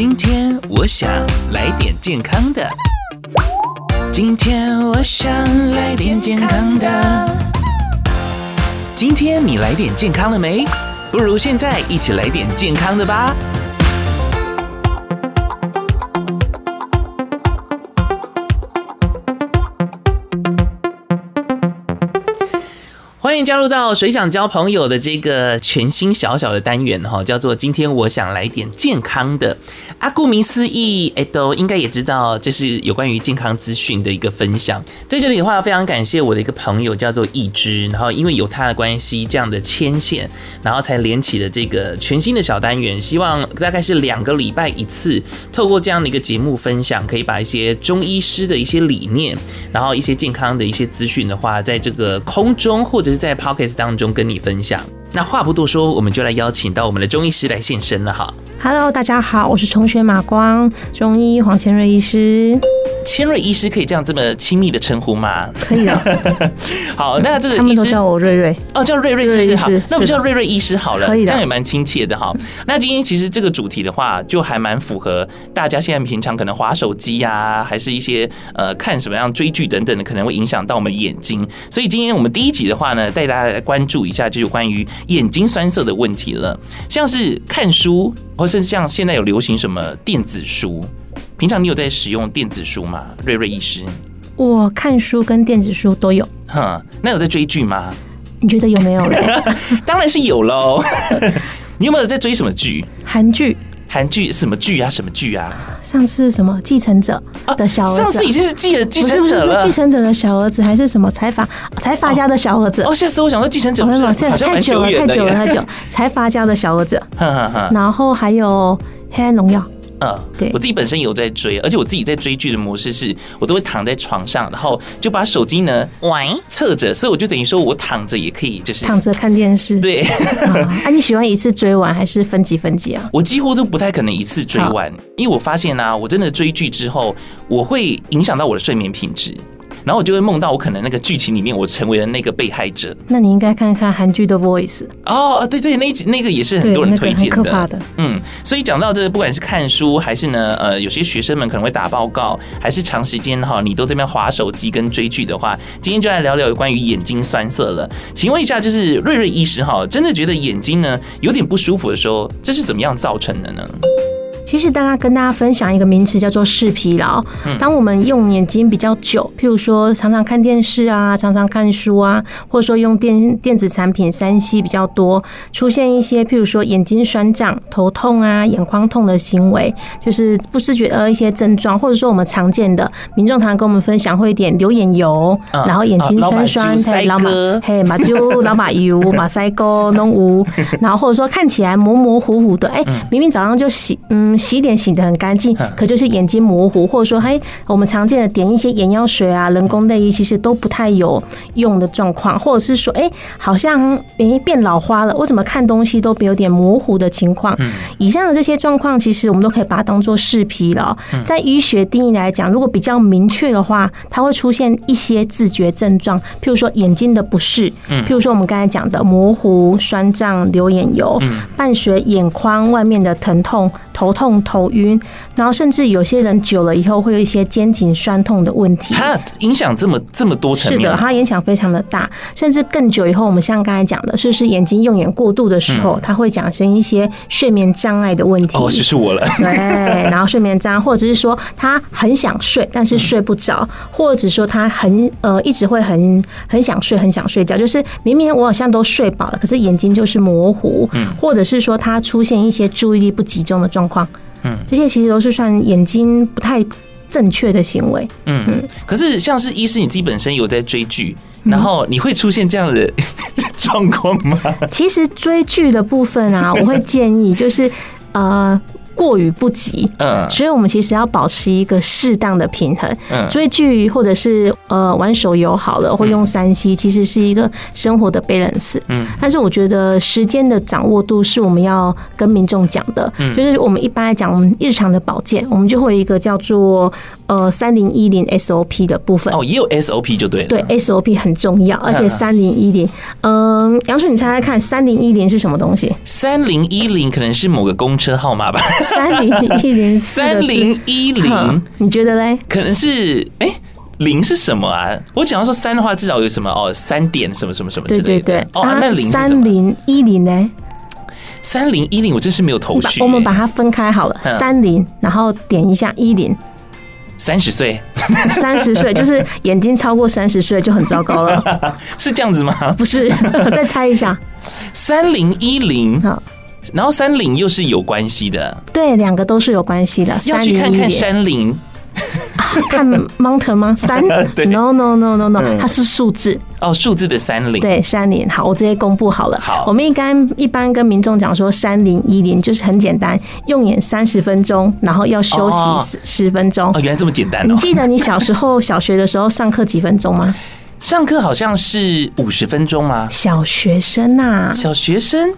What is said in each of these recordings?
今天我想来点健康的。今天我想来点健康的。今天你来点健康了没？不如现在一起来点健康的吧。欢迎加入到谁想交朋友的这个全新小小的单元哈，叫做今天我想来点健康的啊，顾名思义，哎，都应该也知道这是有关于健康资讯的一个分享。在这里的话，非常感谢我的一个朋友叫做易之，然后因为有他的关系，这样的牵线，然后才连起了这个全新的小单元。希望大概是两个礼拜一次，透过这样的一个节目分享，可以把一些中医师的一些理念，然后一些健康的一些资讯的话，在这个空中或者是。在 p o c k e t 当中跟你分享。那话不多说，我们就来邀请到我们的中医师来现身了哈。Hello，大家好，我是重学马光，中医黄千瑞医师。千瑞医师可以这样这么亲密的称呼吗？可以的。好，那这个他们都叫我瑞瑞哦，叫瑞瑞医师好，那我们叫瑞瑞医师好了，可以的，这样也蛮亲切的哈。那今天其实这个主题的话，就还蛮符合大家现在平常可能滑手机呀，还是一些呃看什么样追剧等等的，可能会影响到我们眼睛。所以今天我们第一集的话呢，带大家来关注一下，就是关于眼睛酸涩的问题了，像是看书，或是像现在有流行什么电子书。平常你有在使用电子书吗？瑞瑞医师，我看书跟电子书都有。哼，那有在追剧吗？你觉得有没有嘞？当然是有喽。你有没有在追什么剧？韩剧。韩剧什么剧啊？什么剧啊？上次什么继承者的小儿子？上次已经是继继承者了。继承者的小儿子还是什么财阀财阀家的小儿子？哦，吓死我！想说继承者，太久了，太久了，太久。财阀家的小儿子。然后还有黑暗荣耀。嗯，对，我自己本身有在追，而且我自己在追剧的模式是，我都会躺在床上，然后就把手机呢，喂，侧着，所以我就等于说我躺着也可以，就是躺着看电视。对，啊，你喜欢一次追完还是分集分集啊？我几乎都不太可能一次追完，因为我发现啊，我真的追剧之后，我会影响到我的睡眠品质。然后我就会梦到我可能那个剧情里面我成为了那个被害者。那你应该看看韩剧的 Voice 哦，对对，那一集那个也是很多人推荐的。那可怕的。嗯，所以讲到这个，不管是看书还是呢，呃，有些学生们可能会打报告，还是长时间哈，你都这边划手机跟追剧的话，今天就来聊聊有关于眼睛酸涩了。请问一下，就是瑞瑞医师哈，真的觉得眼睛呢有点不舒服的时候，这是怎么样造成的呢？其实，大家跟大家分享一个名词，叫做视疲劳。当我们用眼睛比较久，譬如说常常看电视啊，常常看书啊，或者说用电电子产品三 C 比较多，出现一些譬如说眼睛酸胀、头痛啊、眼眶痛的行为，就是不自觉的一些症状，或者说我们常见的民众常常跟我们分享会点流眼油，然后眼睛酸酸，嘿，老马，嘿，马就老马油，马塞沟弄污，然后或者说看起来模模糊糊的，哎，明明早上就洗，嗯。洗脸洗的很干净，可就是眼睛模糊，或者说，嘿，我们常见的点一些眼药水啊、人工泪液，其实都不太有用的状况，或者是说，哎，好像哎变老花了，我怎么看东西都有点模糊的情况。以上的这些状况，其实我们都可以把它当做视疲劳。在医学定义来讲，如果比较明确的话，它会出现一些自觉症状，譬如说眼睛的不适，譬如说我们刚才讲的模糊、酸胀、流眼油，伴随眼眶外面的疼痛、头痛。头晕，然后甚至有些人久了以后会有一些肩颈酸痛的问题。它影响这么这么多层面？是的，它影响非常的大，甚至更久以后，我们像刚才讲的，是不是眼睛用眼过度的时候，它会产生一些睡眠障碍的问题？哦，就是我了。对，然后睡眠障碍，或者是说他很想睡，但是睡不着，或者说他很呃一直会很很想睡，很想睡觉，就是明明我好像都睡饱了，可是眼睛就是模糊，嗯或者是说他出现一些注意力不集中的状况。嗯，这些其实都是算眼睛不太正确的行为。嗯嗯，可是像是医师你自己本身有在追剧，然后你会出现这样的 状况吗？其实追剧的部分啊，我会建议就是呃。过于不及，嗯，所以我们其实要保持一个适当的平衡。嗯，追剧或者是呃玩手游好了，或用三 C，其实是一个生活的 balance。嗯，但是我觉得时间的掌握度是我们要跟民众讲的。嗯，就是我们一般来讲，我们日常的保健，我们就会有一个叫做呃三零一零 SOP 的部分。哦，也有 SOP 就对了。对，SOP 很重要，而且三零一零，嗯，杨叔，你猜猜看，三零一零是什么东西？三零一零可能是某个公车号码吧。三零一零三零一零，你觉得嘞？可能是哎。欸零是什么啊？我想要说三的话，至少有什么哦？三点什么什么什么之类的。对对对。哦，那零三零一零呢？三零一零，我真是没有头绪。我们把它分开好了，三零，然后点一下一零。三十岁，三十岁 就是眼睛超过三十岁就很糟糕了。是这样子吗？不是，再猜一下。三零一零，然后三零又是有关系的。对，两个都是有关系的。要去看看山林。看 mountain 吗？三？No no no no no，它是数字哦，数字的三零。对，三零。好，我直接公布好了。好，我们一般一般跟民众讲说三零一零就是很简单，用眼三十分钟，然后要休息十分钟。哦，原来这么简单。你记得你小时候小学的时候上课几分钟吗？上课好像是五十分钟吗？小学生呐，小学生。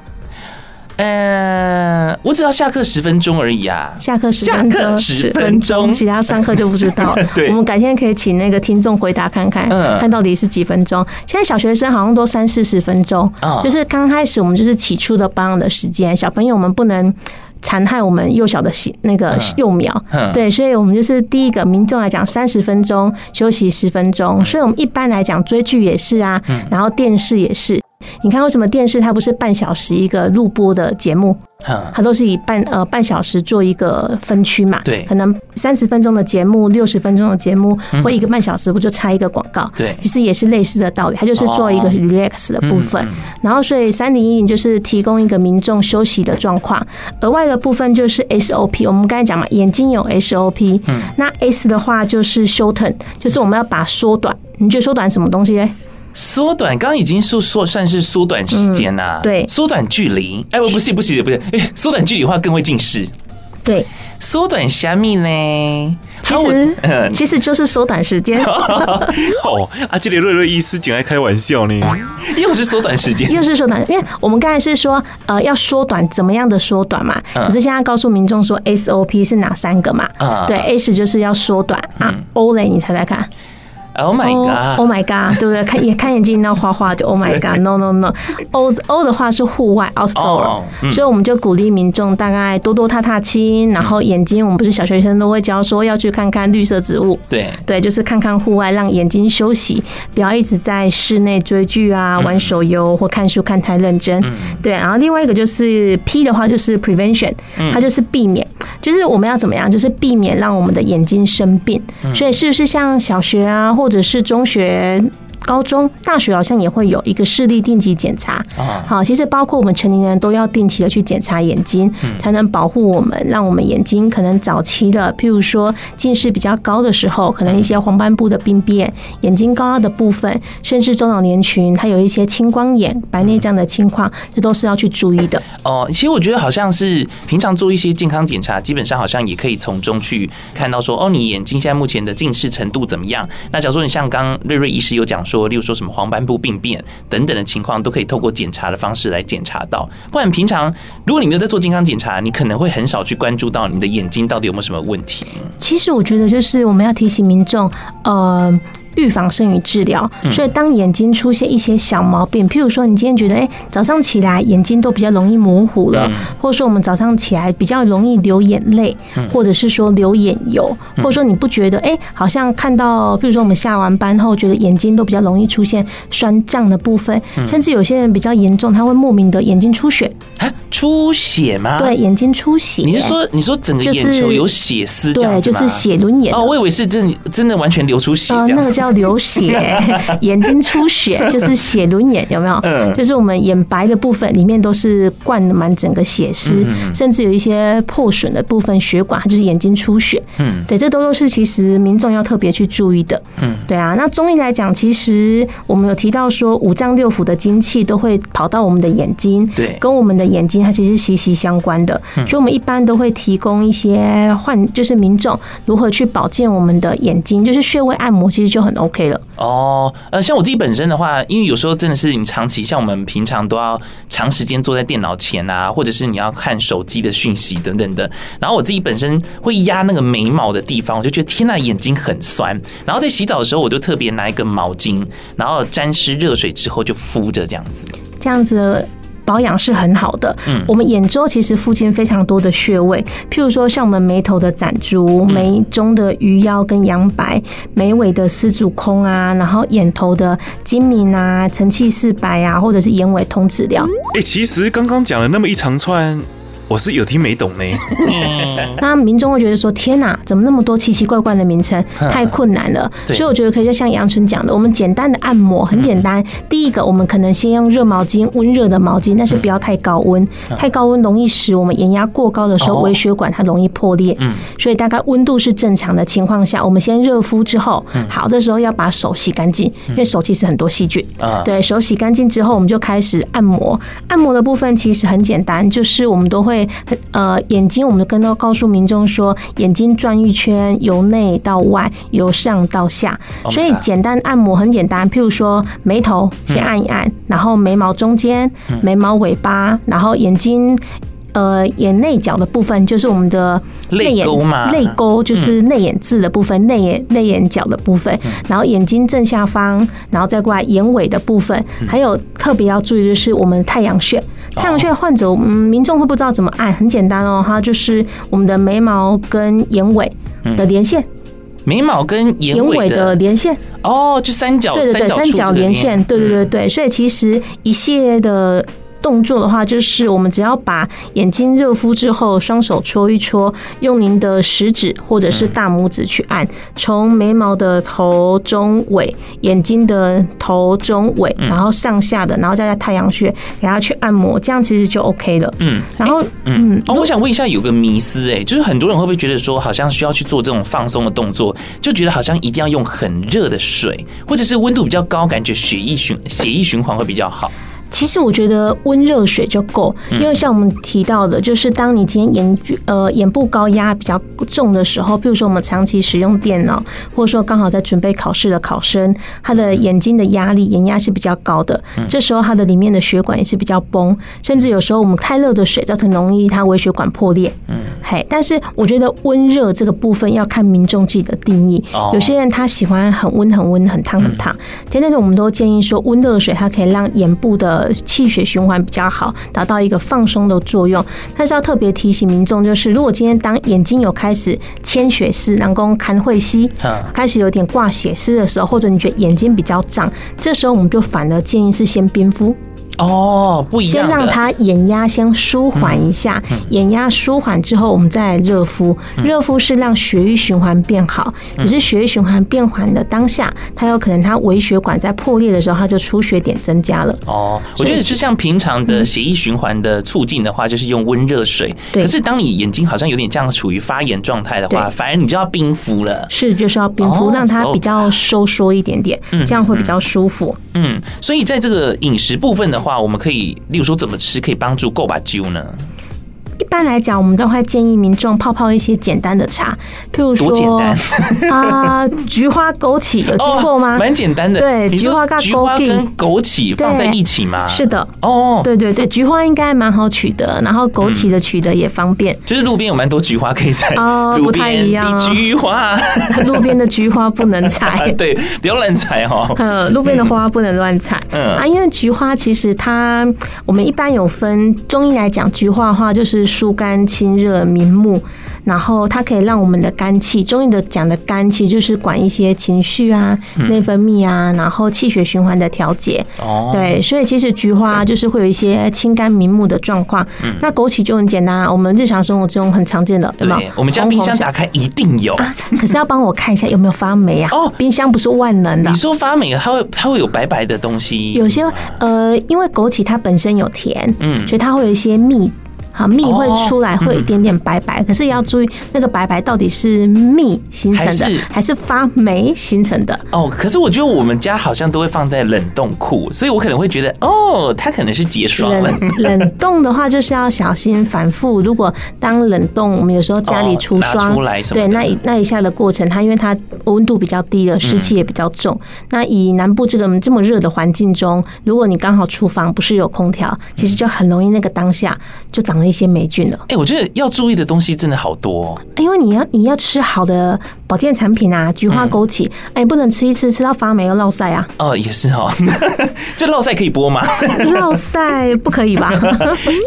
呃，我只要下课十分钟而已啊！下课十分钟，十分钟，其他上课就不知道。对，我们改天可以请那个听众回答看看，看到底是几分钟。现在小学生好像都三四十分钟，就是刚开始我们就是起初的保养的时间。小朋友们不能残害我们幼小的那个幼苗，对，所以我们就是第一个民众来讲，三十分钟休息十分钟。所以我们一般来讲追剧也是啊，然后电视也是。你看，为什么电视它不是半小时一个录播的节目？它都是以半呃半小时做一个分区嘛？对，可能三十分钟的节目、六十分钟的节目，或一个半小时不就插一个广告？对，其实也是类似的道理，它就是做一个 relax 的部分。然后，所以三零一零就是提供一个民众休息的状况。额外的部分就是 SOP，我们刚才讲嘛，眼睛有 SOP，嗯那 S 的话就是 shorten，就是我们要把缩短。你觉得缩短什么东西嘞？缩短，刚刚已经是说算是缩短时间呐、啊嗯，对，缩短距离。哎，我不是，不是，不是，哎，缩短距离的话更会近视。对，缩短虾米呢？其实，嗯，其实就是缩短时间。哦，啊，这里瑞瑞医师竟然开玩笑呢，又是缩短时间，又是缩短，因为我们刚才是说，呃，要缩短怎么样的缩短嘛？可是现在告诉民众说，SOP 是哪三个嘛？对，S 就是要缩短啊，O 嘞，你猜猜看。Oh my god！Oh my god！对不对？看眼看眼睛那画画就 Oh my god！No no no！O O 的话是户外 Outdoor，所以我们就鼓励民众大概多多踏踏青，然后眼睛我们不是小学生都会教说要去看看绿色植物，对对，就是看看户外，让眼睛休息，不要一直在室内追剧啊、玩手游或看书看太认真。对，然后另外一个就是 P 的话就是 Prevention，它就是避免，就是我们要怎么样，就是避免让我们的眼睛生病。所以是不是像小学啊？或或者是中学。高中、大学好像也会有一个视力定期检查。好，其实包括我们成年人都要定期的去检查眼睛，才能保护我们，让我们眼睛可能早期的，譬如说近视比较高的时候，可能一些黄斑部的病变、眼睛高压的部分，甚至中老年群它有一些青光眼、白内障的情况，这都是要去注意的。哦，其实我觉得好像是平常做一些健康检查，基本上好像也可以从中去看到说，哦，你眼睛现在目前的近视程度怎么样？那假如说你像刚瑞瑞医师有讲说。例如说什么黄斑部病变等等的情况，都可以透过检查的方式来检查到。不然平常如果你没有在做健康检查，你可能会很少去关注到你的眼睛到底有没有什么问题。其实我觉得就是我们要提醒民众，呃。预防胜于治疗，所以当眼睛出现一些小毛病，譬如说你今天觉得，哎，早上起来眼睛都比较容易模糊了，或者说我们早上起来比较容易流眼泪，或者是说流眼油，或者说你不觉得，哎，好像看到，譬如说我们下完班后，觉得眼睛都比较容易出现酸胀的部分，甚至有些人比较严重，他会莫名的眼睛出血。啊，出血吗？对，眼睛出血。你是说，你说整个眼球有血丝？对，就是血轮眼。哦，我以为是真真的完全流出血这样。那个叫。要流血，眼睛出血 就是血轮眼，有没有？嗯，就是我们眼白的部分里面都是灌满整个血丝，甚至有一些破损的部分血管，它就是眼睛出血。嗯，对，这都都是其实民众要特别去注意的。嗯，对啊。那中医来讲，其实我们有提到说，五脏六腑的精气都会跑到我们的眼睛，对，跟我们的眼睛它其实息息相关的。所以，我们一般都会提供一些患，就是民众如何去保健我们的眼睛，就是穴位按摩，其实就很。OK 了哦，呃，像我自己本身的话，因为有时候真的是你长期像我们平常都要长时间坐在电脑前啊，或者是你要看手机的讯息等等的，然后我自己本身会压那个眉毛的地方，我就觉得天呐，眼睛很酸。然后在洗澡的时候，我就特别拿一个毛巾，然后沾湿热水之后就敷着这样子，这样子。保养是很好的。嗯，我们眼周其实附近非常多的穴位，譬如说像我们眉头的攒竹、眉中的鱼腰跟阳白、眉尾的丝竹空啊，然后眼头的睛明啊、承泣四白啊，或者是眼尾通治疗。哎，其实刚刚讲了那么一长串。我是有听没懂呢。那民众会觉得说：“天哪，怎么那么多奇奇怪怪的名称，太困难了。”所以我觉得可以就像杨春讲的，我们简单的按摩很简单。第一个，我们可能先用热毛巾，温热的毛巾，但是不要太高温，太高温容易使我们眼压过高的时候，微血管它容易破裂。所以大概温度是正常的情况下，我们先热敷之后，好的时候要把手洗干净，因为手其实很多细菌。对手洗干净之后，我们就开始按摩。按摩的部分其实很简单，就是我们都会。呃，眼睛，我们跟到告诉民众说，眼睛转一圈，由内到外，由上到下，所以简单按摩很简单。譬如说，眉头先按一按，然后眉毛中间、眉毛尾巴，然后眼睛。呃，眼内角的部分就是我们的内眼泪沟，就是内眼痣的部分，内眼内眼角的部分，然后眼睛正下方，然后再过来眼尾的部分，还有特别要注意的是我们太阳穴。太阳穴患者，嗯，民众会不知道怎么按，很简单哦，它就是我们的眉毛跟眼尾的连线，眉毛跟眼尾的连线，哦，就三角，对对对，三角连线，对对对对，所以其实一系列的。动作的话，就是我们只要把眼睛热敷之后，双手搓一搓，用您的食指或者是大拇指去按，从眉毛的头中尾，眼睛的头中尾，然后上下的，然后再在太阳穴给它去按摩，这样其实就 OK 了。嗯，然后嗯，哦，我想问一下，有个迷思哎，就是很多人会不会觉得说，好像需要去做这种放松的动作，就觉得好像一定要用很热的水，或者是温度比较高，感觉血液循血液循环会比较好。其实我觉得温热水就够，因为像我们提到的，就是当你今天眼呃眼部高压比较重的时候，譬如说我们长期使用电脑，或者说刚好在准备考试的考生，他的眼睛的压力眼压是比较高的，这时候他的里面的血管也是比较崩，甚至有时候我们太热的水造成容易它微血管破裂。嗯，嘿，但是我觉得温热这个部分要看民众自己的定义，有些人他喜欢很温很温很烫很烫，但是我们都建议说温热水它可以让眼部的气血循环比较好，达到一个放松的作用。但是要特别提醒民众，就是如果今天当眼睛有开始牵血丝、能够看会稀，开始有点挂血丝的时候，或者你觉得眼睛比较胀，这时候我们就反而建议是先冰敷。哦，不一样。先让它眼压先舒缓一下，眼压舒缓之后，我们再来热敷。热敷是让血液循环变好，可是血液循环变缓的当下，它有可能它微血管在破裂的时候，它就出血点增加了。哦，我觉得是像平常的血液循环的促进的话，就是用温热水。可是当你眼睛好像有点这样处于发炎状态的话，反而你就要冰敷了。是，就是要冰敷，让它比较收缩一点点，这样会比较舒服。嗯，嗯所以在这个饮食部分的话，我们可以，例如说怎么吃可以帮助够把灸呢？一般来讲，我们都会建议民众泡泡一些简单的茶，譬如说啊，菊花枸杞有听过吗？蛮简单的，对，菊花跟枸杞放在一起吗？是的，哦，对对对，菊花应该蛮好取得，然后枸杞的取得也方便。就是路边有蛮多菊花可以采哦，不太一样。菊花，路边的菊花不能采，对，不要乱采哈。嗯，路边的花不能乱采。嗯啊，因为菊花其实它，我们一般有分中医来讲，菊花的话就是。疏肝清热明目，然后它可以让我们的肝气，中医的讲的肝气就是管一些情绪啊、内分泌啊，然后气血循环的调节。哦，对，所以其实菊花就是会有一些清肝明目的状况。那枸杞就很简单，我们日常生活中很常见的，对吗？我们家冰箱打开一定有。可是要帮我看一下有没有发霉啊？哦，冰箱不是万能的。你说发霉，它会它会有白白的东西。有些呃，因为枸杞它本身有甜，嗯，所以它会有一些蜜。好，蜜会出来，会有一点点白白，可是要注意那个白白到底是蜜形成的，还是发霉形成的？哦，可是我觉得我们家好像都会放在冷冻库，所以我可能会觉得，哦，它可能是结霜了。冷冷冻的话，就是要小心反复。如果当冷冻，我们有时候家里除霜，对，那一那一下的过程，它因为它温度比较低了，湿气也比较重。那以南部这个这么热的环境中，如果你刚好厨房不是有空调，其实就很容易那个当下就长。一些霉菌了，哎，我觉得要注意的东西真的好多，因为你要你要吃好的保健产品啊，菊花枸杞，哎、嗯，不能吃一吃吃到发霉又落晒啊。哦，也是哦，这落晒可以播吗？落晒不可以吧？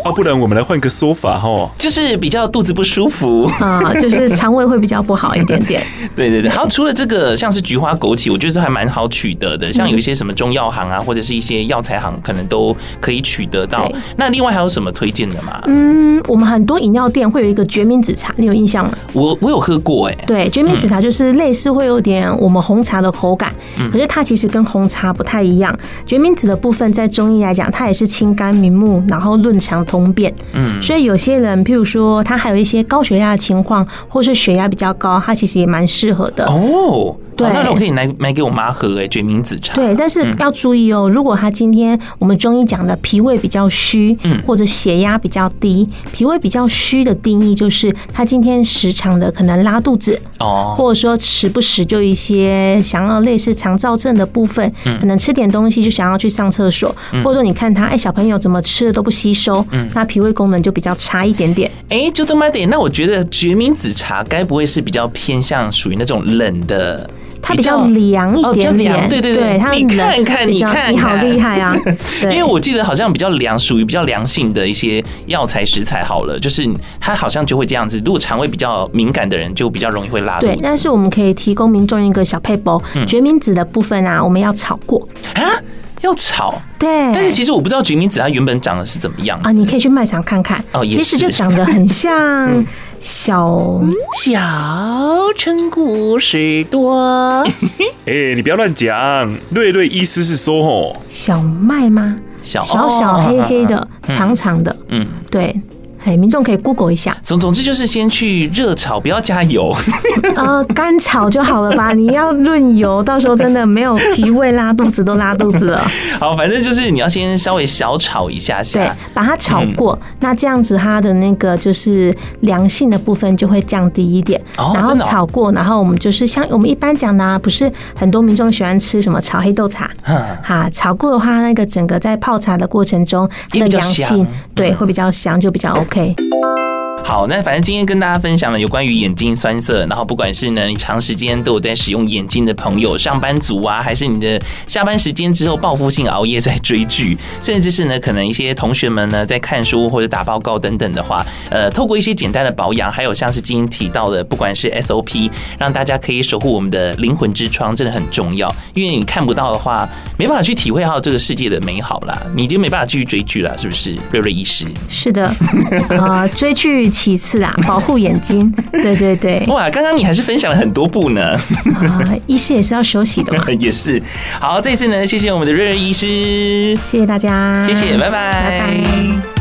啊，不然我们来换个说法哦，就是比较肚子不舒服啊，就是肠胃会比较不好一点点。对对对，好，除了这个，像是菊花枸杞，我觉得还蛮好取得的，像有一些什么中药行啊，或者是一些药材行，可能都可以取得到。那另外还有什么推荐的吗？嗯，我们很多饮料店会有一个决明子茶，你有印象吗？我我有喝过哎、欸。对，决明子茶就是类似会有点我们红茶的口感，嗯、可是它其实跟红茶不太一样。决明子的部分在中医来讲，它也是清肝明目，然后润肠通便。嗯，所以有些人，譬如说他还有一些高血压的情况，或是血压比较高，它其实也蛮适合的哦。对，那我可以买买给我妈喝哎，决明子茶。对，但是要注意哦，如果他今天我们中医讲的脾胃比较虚，嗯，或者血压比较低，脾胃比较虚的定义就是他今天时常的可能拉肚子哦，或者说时不时就一些想要类似肠燥症的部分，可能吃点东西就想要去上厕所，或者说你看他哎小朋友怎么吃的都不吸收，嗯，那脾胃功能就比较差一点点。哎，就这么点，那我觉得决明子茶该不会是比比较偏向属于那种冷的，它比较凉一点点，哦、对对对，它你看看你看，你好厉害啊！因为我记得好像比较凉，属于比较凉性的一些药材食材。好了，就是它好像就会这样子。如果肠胃比较敏感的人，就比较容易会拉肚子。对，但是我们可以提供民众一个小配补，决明子的部分啊，我们要炒过啊。要炒，对，但是其实我不知道决明子它原本长得是怎么样啊？你可以去卖场看看哦，其实就长得很像小 小城故事多。哎，你不要乱讲，瑞瑞意思是说哦，小麦吗？小小小黑黑的，长长的，嗯，对。哎，民众可以 Google 一下。总总之就是先去热炒，不要加油。呃，干炒就好了吧？你要润油，到时候真的没有脾胃拉肚子都拉肚子了。好，反正就是你要先稍微小炒一下下，对，把它炒过。嗯、那这样子它的那个就是凉性的部分就会降低一点。哦，然后炒过，然后我们就是像我们一般讲的、啊，不是很多民众喜欢吃什么炒黑豆茶？嗯，哈，炒过的话，那个整个在泡茶的过程中，它的凉性对会比较香，就比较 OK。Okay. 好，那反正今天跟大家分享了有关于眼睛酸涩，然后不管是呢你长时间都有在使用眼睛的朋友，上班族啊，还是你的下班时间之后报复性熬夜在追剧，甚至是呢可能一些同学们呢在看书或者打报告等等的话，呃，透过一些简单的保养，还有像是今天提到的，不管是 SOP，让大家可以守护我们的灵魂之窗，真的很重要，因为你看不到的话，没办法去体会到这个世界的美好啦，你就没办法继续追剧了，是不是？瑞瑞医师，是的，啊，追剧。其次啦，保护眼睛，对对对。哇，刚刚你还是分享了很多部呢。啊，医师也是要休息的嘛。也是。好，这次呢，谢谢我们的瑞瑞医师，谢谢大家，谢谢，拜拜。拜拜。